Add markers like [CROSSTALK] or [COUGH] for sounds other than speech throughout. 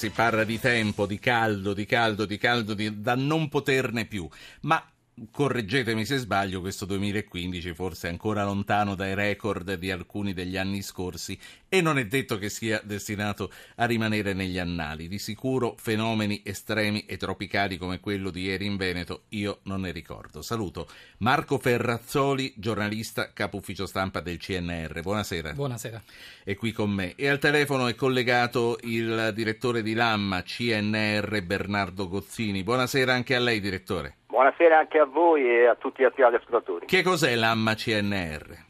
Si parla di tempo, di caldo, di caldo, di caldo, di, da non poterne più. Ma correggetemi se sbaglio, questo 2015 forse è ancora lontano dai record di alcuni degli anni scorsi e non è detto che sia destinato a rimanere negli annali. Di sicuro fenomeni estremi e tropicali come quello di ieri in Veneto io non ne ricordo. Saluto Marco Ferrazzoli, giornalista, capo ufficio stampa del CNR. Buonasera. Buonasera. È qui con me. E al telefono è collegato il direttore di Lamma CNR Bernardo Gozzini. Buonasera anche a lei, direttore. Buonasera anche a voi e a tutti gli ascoltatori. Che cos'è l'AMMA CNR?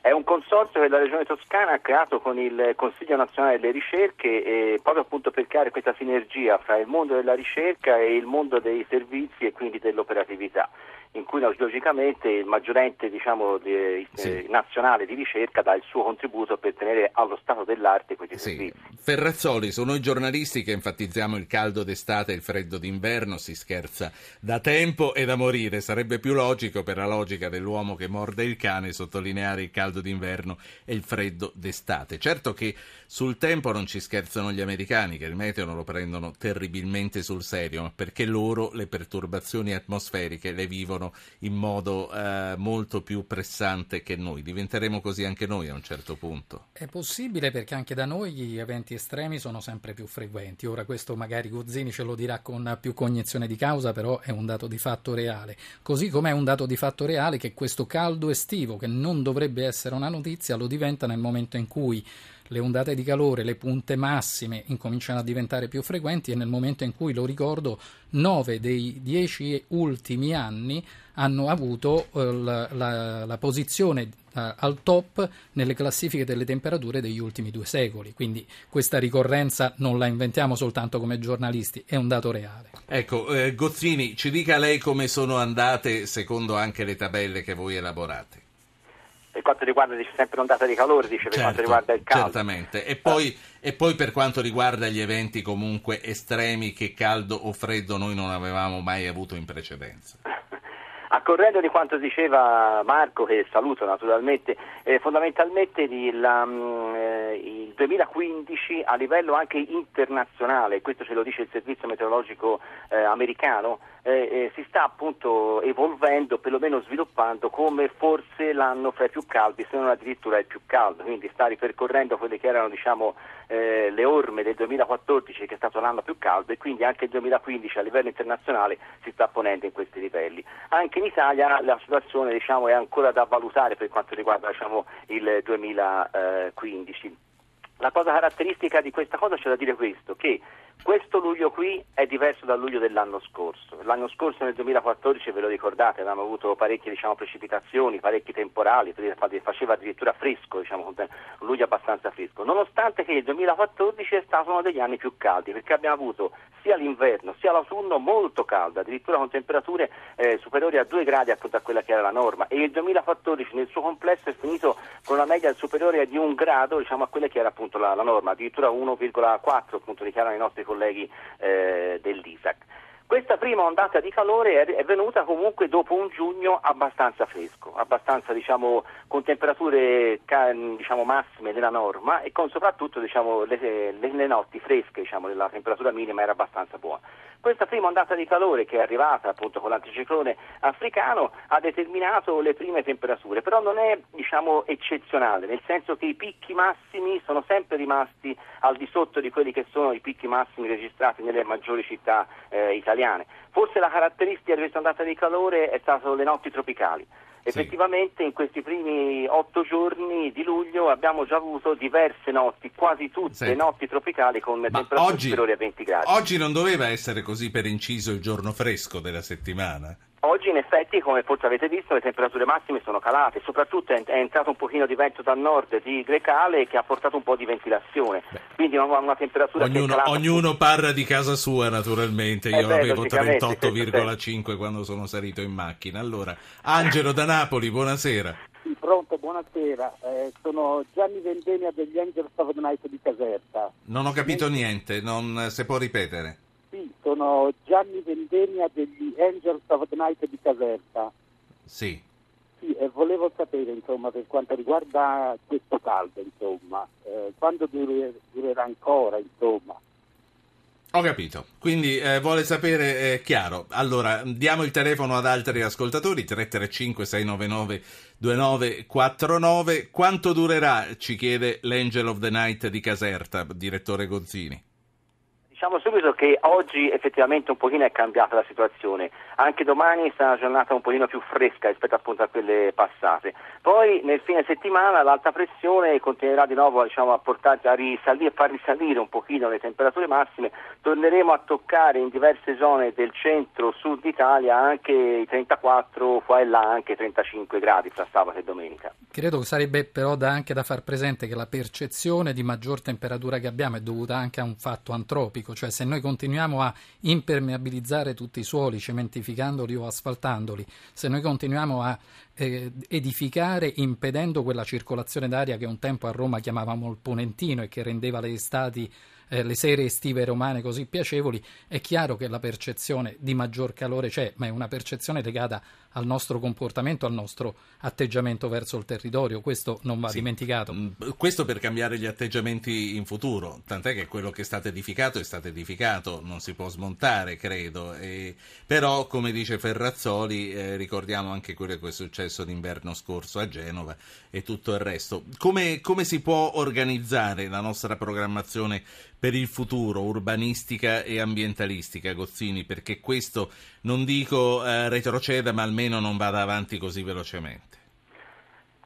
È un consorzio che la Regione Toscana ha creato con il Consiglio nazionale delle ricerche eh, proprio appunto per creare questa sinergia fra il mondo della ricerca e il mondo dei servizi e quindi dell'operatività in cui logicamente il maggiorente diciamo, di, eh, sì. nazionale di ricerca dà il suo contributo per tenere allo stato dell'arte questi sì. servizi. Ferrazzoli, sono noi giornalisti che enfatizziamo il caldo d'estate e il freddo d'inverno, si scherza da tempo e da morire, sarebbe più logico per la logica dell'uomo che morde il cane sottolineare il caldo d'inverno e il freddo d'estate. Certo che sul tempo non ci scherzano gli americani, che il meteo non lo prendono terribilmente sul serio, ma perché loro le perturbazioni atmosferiche le vivono vivono in modo eh, molto più pressante che noi. Diventeremo così anche noi a un certo punto. È possibile perché anche da noi gli eventi estremi sono sempre più frequenti. Ora questo magari Gozzini ce lo dirà con più cognizione di causa, però è un dato di fatto reale. Così come è un dato di fatto reale che questo caldo estivo, che non dovrebbe essere una notizia, lo diventa nel momento in cui le ondate di calore, le punte massime incominciano a diventare più frequenti e nel momento in cui, lo ricordo, nove dei dieci ultimi anni hanno avuto eh, la, la, la, posizione eh, al top nelle classifiche delle temperature degli ultimi due secoli. Quindi questa ricorrenza non la inventiamo soltanto come giornalisti, è un dato reale. Ecco, eh, Gozzini, ci dica lei come sono andate secondo anche le tabelle che voi elaborate per quanto riguarda dice, sempre l'ondata di calore, dice certo, per quanto riguarda il caldo. Certamente, e poi, e poi, per quanto riguarda gli eventi comunque estremi che caldo o freddo noi non avevamo mai avuto in precedenza. A corredo di quanto diceva Marco, che saluto naturalmente, eh, fondamentalmente il, um, eh, il, 2015 a livello anche internazionale, questo ce lo dice il servizio meteorologico eh, americano, eh, eh, si sta appunto evolvendo, perlomeno sviluppando come forse l'anno fra i più caldi, se non addirittura il più caldo, quindi sta ripercorrendo quelle che erano diciamo, eh, le orme del 2014 che è stato l'anno più caldo e quindi anche il 2015 a livello internazionale si sta ponendo in questi livelli. Anche in Italia la situazione diciamo, è ancora da valutare per quanto riguarda diciamo, il 2015. La cosa caratteristica di questa cosa c'è da dire questo, che questo luglio qui è diverso dal luglio dell'anno scorso. L'anno scorso nel 2014, ve lo ricordate, avevamo avuto parecchie diciamo, precipitazioni, parecchi temporali, faceva addirittura fresco, diciamo, un luglio abbastanza fresco, nonostante che il 2014 è stato uno degli anni più caldi, perché abbiamo avuto sia l'inverno sia l'autunno molto caldo, addirittura con temperature eh, superiori a 2 gradi a quella che era la norma e il 2014 nel suo complesso è finito con una media superiore di un grado diciamo, a quella che era appunto la, la norma, addirittura 1,4 appunto dichiarano i nostri colleghi eh, dell'ISAC. Questa prima ondata di calore è venuta comunque dopo un giugno abbastanza fresco, abbastanza diciamo, con temperature diciamo, massime della norma e con soprattutto diciamo, le, le, le, notti fresche, diciamo, la temperatura minima era abbastanza buona. Questa prima ondata di calore che è arrivata appunto con l'anticiclone africano ha determinato le prime temperature, però non è diciamo, eccezionale, nel senso che i picchi massimi sono sempre rimasti al di sotto di quelli che sono i picchi massimi registrati nelle maggiori città eh, italiane. Forse la caratteristica di questa ondata di calore è stato le notti tropicali. Effettivamente in questi primi otto giorni di luglio abbiamo già avuto diverse notti, quasi tutte Senti. notti tropicali con temperature oggi, superiori a 20 gradi. Oggi non doveva essere così per inciso il giorno fresco della settimana? Oggi in effetti, come forse avete visto, le temperature massime sono calate, soprattutto è, entrato un pochino di vento dal nord di Grecale che ha portato un po' di ventilazione, Beh. quindi una, una temperatura ognuno, che è ognuno parra di casa sua naturalmente, io eh beh, avevo 38,5 quando sono salito in macchina. Allora, Angelo da Napoli, buonasera. Sì, pronto, buonasera. Eh, sono Gianni Vendenia degli Angels of the Night di Caserta. Non ho capito niente, non se può ripetere sono Gianni Vendemia degli Angels of the Night di Caserta. Sì. Sì, e volevo sapere, insomma, per quanto riguarda questo caldo, insomma, eh, quando dure, durerà ancora, insomma. Ho capito, quindi eh, vuole sapere, eh, chiaro, allora diamo il telefono ad altri ascoltatori, 335-699-2949, quanto durerà, ci chiede l'Angel of the Night di Caserta, direttore Gozzini. Diciamo subito che oggi effettivamente un pochino è cambiata la situazione, anche domani sarà una giornata un pochino più fresca rispetto appunto a quelle passate. Poi nel fine settimana l'alta pressione continuerà di nuovo diciamo, a, portarci a risalire, far risalire un pochino le temperature massime, torneremo a toccare in diverse zone del centro-sud Italia anche i 34, qua e là anche i 35 gradi tra sabato e domenica. Credo che sarebbe però da anche da far presente che la percezione di maggior temperatura che abbiamo è dovuta anche a un fatto antropico cioè se noi continuiamo a impermeabilizzare tutti i suoli cementificandoli o asfaltandoli, se noi continuiamo a eh, edificare impedendo quella circolazione d'aria che un tempo a Roma chiamavamo il ponentino e che rendeva le estati eh, le sere estive romane così piacevoli, è chiaro che la percezione di maggior calore c'è, ma è una percezione legata al nostro comportamento, al nostro atteggiamento verso il territorio, questo non va sì. dimenticato. Mm, questo per cambiare gli atteggiamenti in futuro, tant'è che quello che è stato edificato è stato edificato, non si può smontare, credo. E, però, come dice Ferrazzoli, eh, ricordiamo anche quello che è successo d'inverno scorso a Genova e tutto il resto. Come, come si può organizzare la nostra programmazione per il futuro, urbanistica e ambientalistica, Gozzini, perché questo non dico eh, retroceda, ma almeno non vada avanti così velocemente.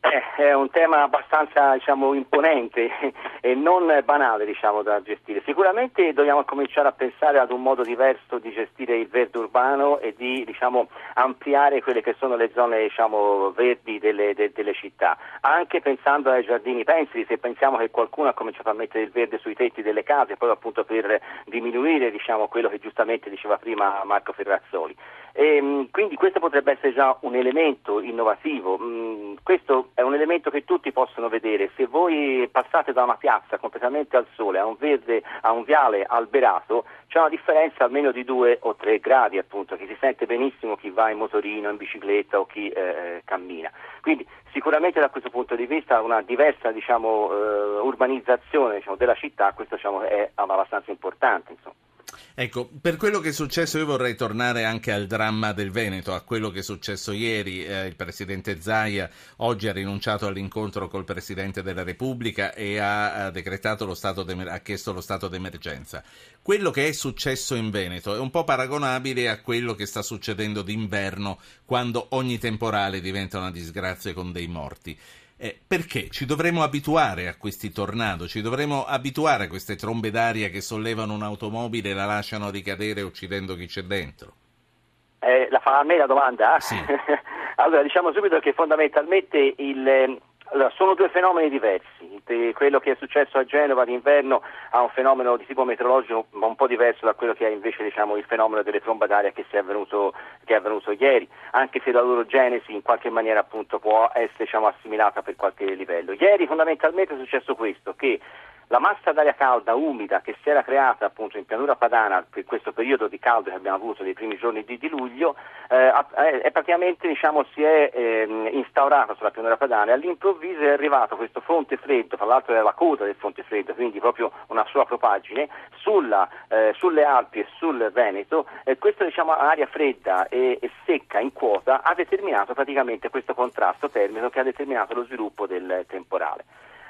Eh, è un tema abbastanza diciamo, imponente [LAUGHS] e non banale diciamo, da gestire. Sicuramente dobbiamo cominciare a pensare ad un modo diverso di gestire il verde urbano e di diciamo, ampliare quelle che sono le zone diciamo, verdi delle, de, delle, città, anche pensando ai giardini pensili, se pensiamo che qualcuno ha cominciato a mettere il verde sui tetti delle case, proprio per diminuire diciamo, quello che giustamente diceva prima Marco Ferrazzoli. E, ehm, quindi questo potrebbe essere già un elemento innovativo, mm, questo è un elemento che tutti possono vedere, se voi passate da una piazza completamente al sole a un, verde, a un viale alberato c'è una differenza almeno di due o tre gradi appunto, che si sente benissimo chi va in motorino, in bicicletta o chi eh, cammina. Quindi sicuramente da questo punto di vista una diversa diciamo, eh, urbanizzazione diciamo, della città, questo diciamo, è abbastanza importante. Insomma. Ecco, per quello che è successo io vorrei tornare anche al dramma del Veneto, a quello che è successo ieri. Eh, il Presidente Zaia oggi ha rinunciato all'incontro col Presidente della Repubblica e ha, ha, ha chiesto lo stato d'emergenza. Quello che è successo in Veneto è un po' paragonabile a quello che sta succedendo d'inverno quando ogni temporale diventa una disgrazia con dei morti. Eh, perché ci dovremmo abituare a questi tornado, ci dovremmo abituare a queste trombe d'aria che sollevano un'automobile e la lasciano ricadere uccidendo chi c'è dentro? Eh, la fa a me la domanda? Sì. [LAUGHS] allora, diciamo subito che fondamentalmente il, allora, sono due fenomeni diversi. Quello che è successo a Genova d'inverno ha un fenomeno di tipo meteorologico ma un po' diverso da quello che è invece diciamo, il fenomeno delle trombe d'aria che, è avvenuto, che è avvenuto ieri, anche se la loro genesi in qualche maniera appunto, può essere diciamo, assimilata per qualche livello. Ieri fondamentalmente è successo questo, che la massa d'aria calda, umida, che si era creata appunto in pianura padana per questo periodo di caldo che abbiamo avuto nei primi giorni di, di luglio, eh, è praticamente diciamo, si è eh, instaurata sulla pianura padana e all'improvviso è arrivato questo fronte freddo, tra l'altro era la coda del fronte freddo, quindi proprio una sua propagine, sulla, eh, sulle Alpi e sul Veneto, e questa diciamo, aria fredda e, e secca in quota ha determinato praticamente questo contrasto termico che ha determinato lo sviluppo del temporale.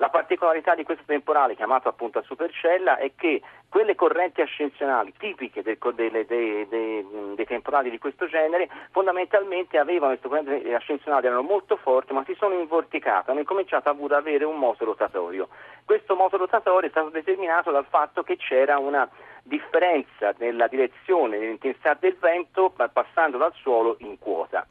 La particolarità di questo temporale chiamato appunto a supercella è che quelle correnti ascensionali tipiche dei, dei, dei, dei, temporali di questo genere fondamentalmente avevano queste correnti ascensionali erano molto forti ma si sono invorticate, hanno incominciato a avere un moto rotatorio. Questo moto rotatorio è stato determinato dal fatto che c'era una differenza nella direzione, nell'intensità del vento passando dal suolo in quota.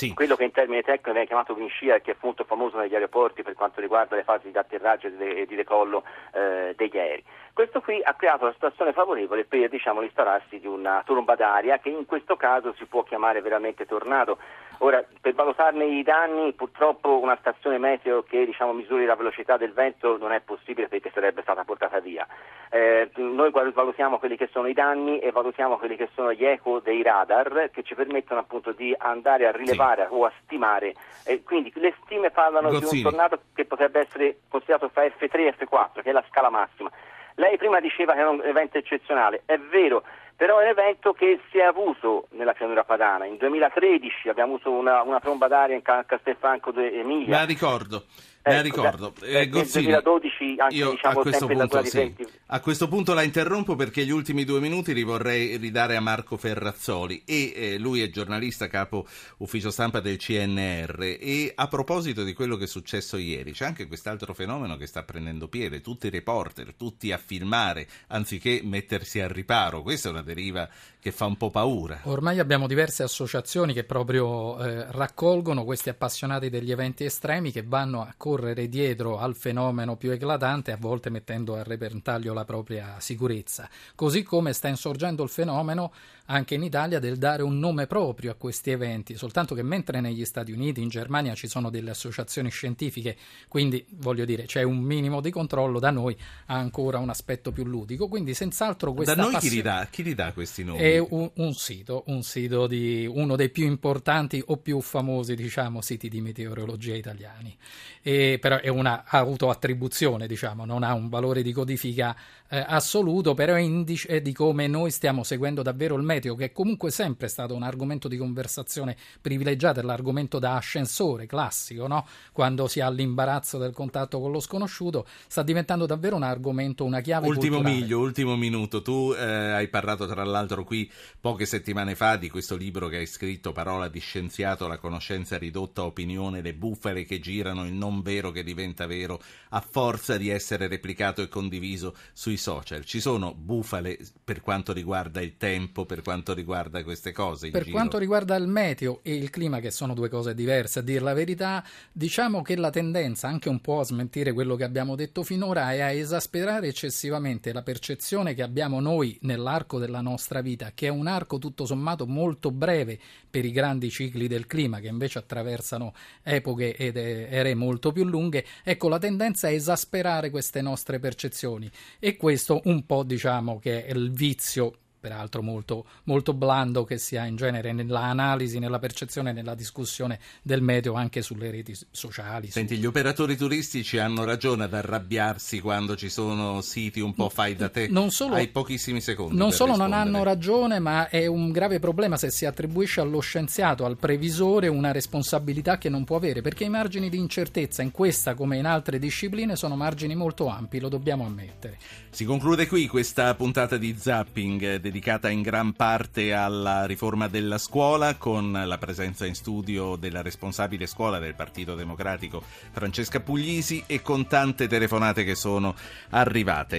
Sì. Quello che in termini tecnici viene chiamato windshear, che è appunto famoso negli aeroporti per quanto riguarda le fasi di atterraggio e di decollo eh, degli aerei. Questo qui ha creato una situazione favorevole per diciamo, l'installarsi di una tromba d'aria che in questo caso si può chiamare veramente tornado. Ora, per valutarne i danni, purtroppo una stazione meteo che diciamo, misuri la velocità del vento non è possibile perché sarebbe stata portata via. Eh, noi valutiamo quelli che sono i danni e valutiamo quelli che sono gli eco dei radar che ci permettono appunto di andare a rilevare sì. o a stimare. Eh, quindi le stime parlano Gozzini. di un tornado che potrebbe essere considerato fra F3 e F4, che è la scala massima. Lei prima diceva che era un evento eccezionale, è vero, però è un evento che si è avuto nella pianura padana. In 2013 abbiamo avuto una, una tromba d'aria in Castelfranco d'Emilia. Me la ricordo. Me la ecco, ricordo. Eh, nel 2012 anche io diciamo, a, questo punto, sì, a questo punto la interrompo perché gli ultimi due minuti li vorrei ridare a Marco Ferrazzoli e eh, lui è giornalista capo ufficio stampa del CNR e a proposito di quello che è successo ieri c'è anche quest'altro fenomeno che sta prendendo piede, tutti i reporter, tutti a filmare anziché mettersi al riparo, questa è una deriva che fa un po' paura. Ormai abbiamo diverse associazioni che proprio eh, raccolgono questi appassionati degli eventi estremi che vanno a correre dietro al fenomeno più eclatante, a volte mettendo a repentaglio la propria sicurezza. Così come sta insorgendo il fenomeno anche in Italia del dare un nome proprio a questi eventi, soltanto che mentre negli Stati Uniti, in Germania ci sono delle associazioni scientifiche, quindi voglio dire c'è un minimo di controllo, da noi ha ancora un aspetto più ludico, quindi senz'altro questa Da noi passione... chi, li dà, chi li dà questi nomi? È un, un sito, un sito di uno dei più importanti o più famosi, diciamo, siti di meteorologia italiani. E, però è una autoattribuzione, diciamo, non ha un valore di codifica eh, assoluto, però è indice di come noi stiamo seguendo davvero il meteo, che è comunque sempre stato un argomento di conversazione privilegiato, è l'argomento da ascensore classico, no? quando si ha l'imbarazzo del contatto con lo sconosciuto, sta diventando davvero un argomento, una chiave ultimo culturale. miglio, ultimo minuto. Tu eh, hai parlato tra l'altro qui poche settimane fa di questo libro che hai scritto, Parola di scienziato, la conoscenza ridotta a opinione, le bufale che girano, il non vero che diventa vero, a forza di essere replicato e condiviso sui social. Ci sono bufale per quanto riguarda il tempo, per quanto riguarda queste cose? Per giro? quanto riguarda il meteo e il clima, che sono due cose diverse, a dir la verità, diciamo che la tendenza, anche un po' a smentire quello che abbiamo detto finora, è a esasperare eccessivamente la percezione che abbiamo noi nell'arco della nostra vita, che è un arco tutto sommato molto breve per i grandi cicli del clima, che invece attraversano epoche ed ere molto più lunghe. Ecco, la tendenza è esasperare queste nostre percezioni e questo un po' diciamo che è il vizio peraltro molto, molto blando che si ha in genere nella analisi, nella percezione, nella discussione del meteo anche sulle reti sociali. Senti, su... gli operatori turistici hanno ragione ad arrabbiarsi quando ci sono siti un po' fai da te. Non solo, Hai pochissimi secondi. Non solo rispondere. non hanno ragione, ma è un grave problema se si attribuisce allo scienziato, al previsore, una responsabilità che non può avere, perché i margini di incertezza in questa come in altre discipline sono margini molto ampi, lo dobbiamo ammettere. Si conclude qui questa puntata di Zapping dedicata in gran parte alla riforma della scuola con la presenza in studio della responsabile scuola del Partito Democratico Francesca Puglisi e con tante telefonate che sono arrivate.